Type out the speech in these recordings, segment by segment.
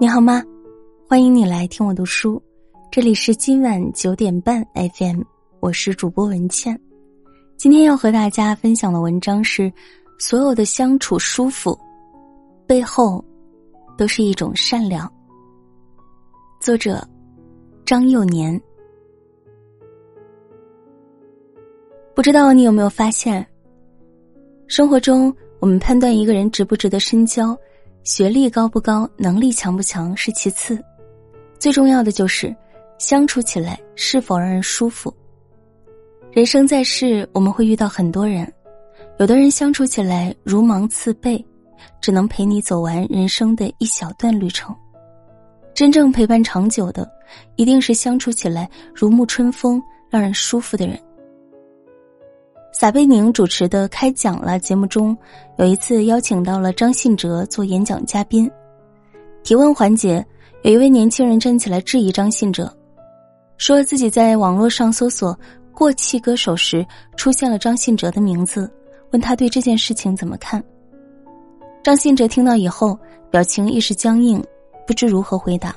你好吗？欢迎你来听我读书，这里是今晚九点半 FM，我是主播文倩。今天要和大家分享的文章是：所有的相处舒服，背后都是一种善良。作者张幼年。不知道你有没有发现，生活中我们判断一个人值不值得深交。学历高不高，能力强不强是其次，最重要的就是相处起来是否让人舒服。人生在世，我们会遇到很多人，有的人相处起来如芒刺背，只能陪你走完人生的一小段旅程；真正陪伴长久的，一定是相处起来如沐春风、让人舒服的人。撒贝宁主持的《开讲了》节目中，有一次邀请到了张信哲做演讲嘉宾。提问环节，有一位年轻人站起来质疑张信哲，说自己在网络上搜索“过气歌手”时出现了张信哲的名字，问他对这件事情怎么看。张信哲听到以后，表情一时僵硬，不知如何回答。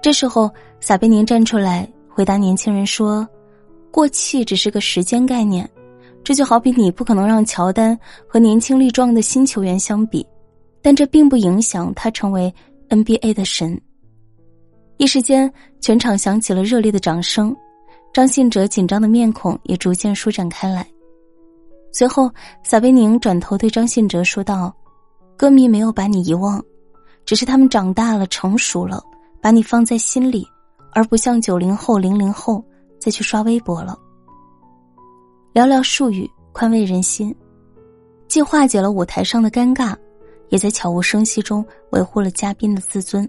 这时候，撒贝宁站出来回答年轻人说。过气只是个时间概念，这就好比你不可能让乔丹和年轻力壮的新球员相比，但这并不影响他成为 NBA 的神。一时间，全场响起了热烈的掌声，张信哲紧张的面孔也逐渐舒展开来。随后，撒贝宁转头对张信哲说道：“歌迷没有把你遗忘，只是他们长大了、成熟了，把你放在心里，而不像九零后、零零后。”再去刷微博了。寥寥数语，宽慰人心，既化解了舞台上的尴尬，也在悄无声息中维护了嘉宾的自尊。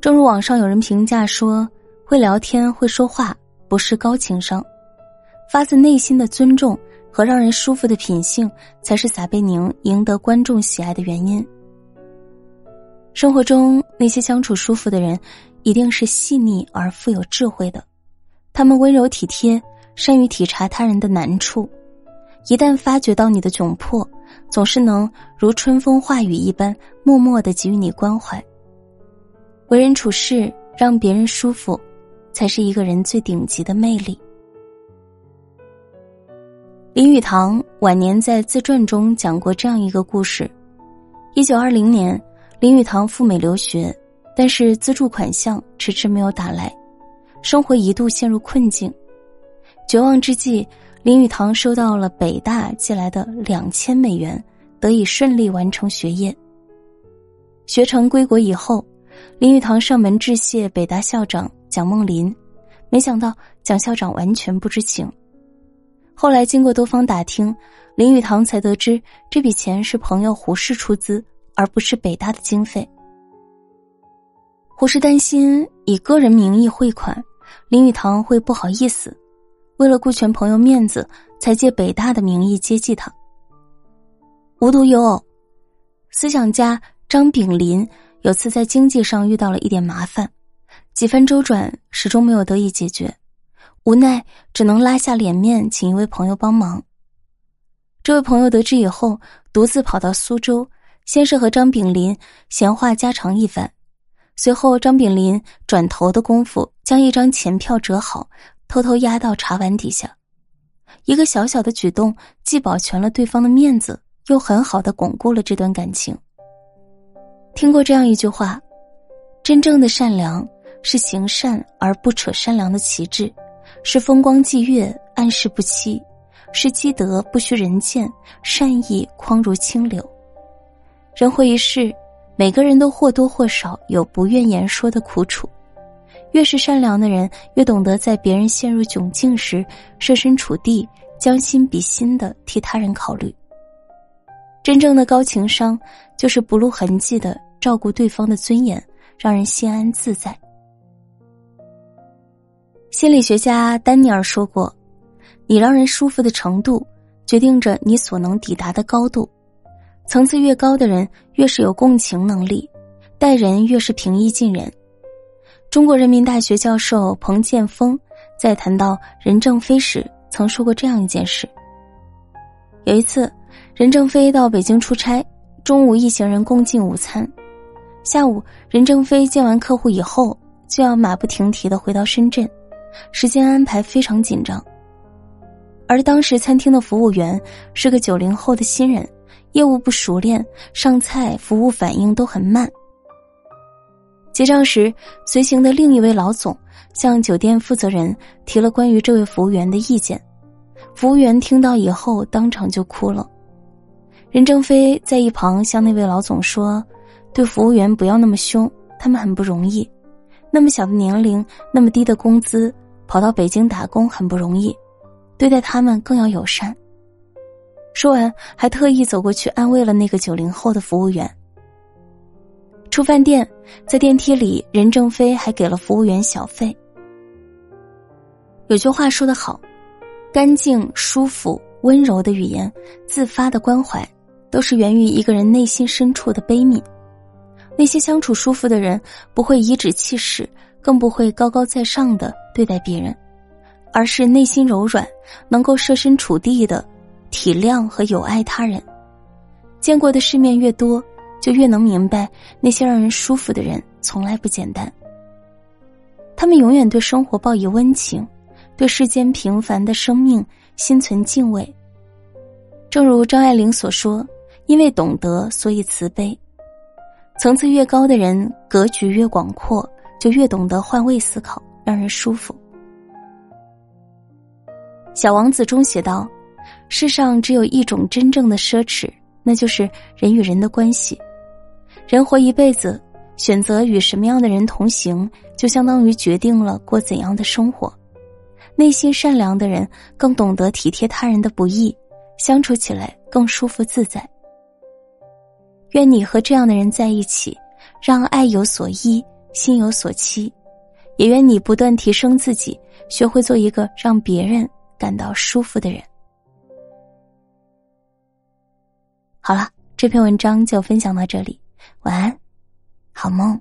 正如网上有人评价说：“会聊天、会说话，不是高情商，发自内心的尊重和让人舒服的品性，才是撒贝宁赢得观众喜爱的原因。”生活中那些相处舒服的人，一定是细腻而富有智慧的。他们温柔体贴，善于体察他人的难处，一旦发觉到你的窘迫，总是能如春风化雨一般，默默的给予你关怀。为人处事，让别人舒服，才是一个人最顶级的魅力。林语堂晚年在自传中讲过这样一个故事：一九二零年，林语堂赴美留学，但是资助款项迟迟没有打来。生活一度陷入困境，绝望之际，林语堂收到了北大寄来的两千美元，得以顺利完成学业。学成归国以后，林语堂上门致谢北大校长蒋梦麟，没想到蒋校长完全不知情。后来经过多方打听，林语堂才得知这笔钱是朋友胡适出资，而不是北大的经费。胡适担心以个人名义汇款。林语堂会不好意思，为了顾全朋友面子，才借北大的名义接济他。无独有偶，思想家张炳林有次在经济上遇到了一点麻烦，几番周转始终没有得以解决，无奈只能拉下脸面请一位朋友帮忙。这位朋友得知以后，独自跑到苏州，先是和张炳林闲话家常一番。随后，张炳林转头的功夫，将一张钱票折好，偷偷压到茶碗底下。一个小小的举动，既保全了对方的面子，又很好的巩固了这段感情。听过这样一句话：真正的善良是行善而不扯善良的旗帜，是风光霁月暗室不欺，是积德不需人见，善意匡如清流。人活一世。每个人都或多或少有不愿言说的苦楚，越是善良的人，越懂得在别人陷入窘境时设身处地、将心比心的替他人考虑。真正的高情商，就是不露痕迹的照顾对方的尊严，让人心安自在。心理学家丹尼尔说过：“你让人舒服的程度，决定着你所能抵达的高度。”层次越高的人，越是有共情能力，待人越是平易近人。中国人民大学教授彭建峰在谈到任正非时，曾说过这样一件事：有一次，任正非到北京出差，中午一行人共进午餐，下午，任正非见完客户以后，就要马不停蹄的回到深圳，时间安排非常紧张。而当时餐厅的服务员是个九零后的新人，业务不熟练，上菜服务反应都很慢。结账时，随行的另一位老总向酒店负责人提了关于这位服务员的意见，服务员听到以后当场就哭了。任正非在一旁向那位老总说。对服务员不要那么凶，他们很不容易。那么小的年龄，那么低的工资，跑到北京打工很不容易，对待他们更要友善。说完，还特意走过去安慰了那个九零后的服务员。出饭店，在电梯里，任正非还给了服务员小费。有句话说得好，干净、舒服、温柔的语言，自发的关怀，都是源于一个人内心深处的悲悯。那些相处舒服的人，不会颐指气使，更不会高高在上的对待别人，而是内心柔软，能够设身处地的体谅和友爱他人。见过的世面越多，就越能明白，那些让人舒服的人从来不简单。他们永远对生活抱以温情，对世间平凡的生命心存敬畏。正如张爱玲所说：“因为懂得，所以慈悲。”层次越高的人，格局越广阔，就越懂得换位思考，让人舒服。小王子中写道：“世上只有一种真正的奢侈，那就是人与人的关系。人活一辈子，选择与什么样的人同行，就相当于决定了过怎样的生活。内心善良的人，更懂得体贴他人的不易，相处起来更舒服自在。”愿你和这样的人在一起，让爱有所依，心有所期。也愿你不断提升自己，学会做一个让别人感到舒服的人。好了，这篇文章就分享到这里，晚安，好梦。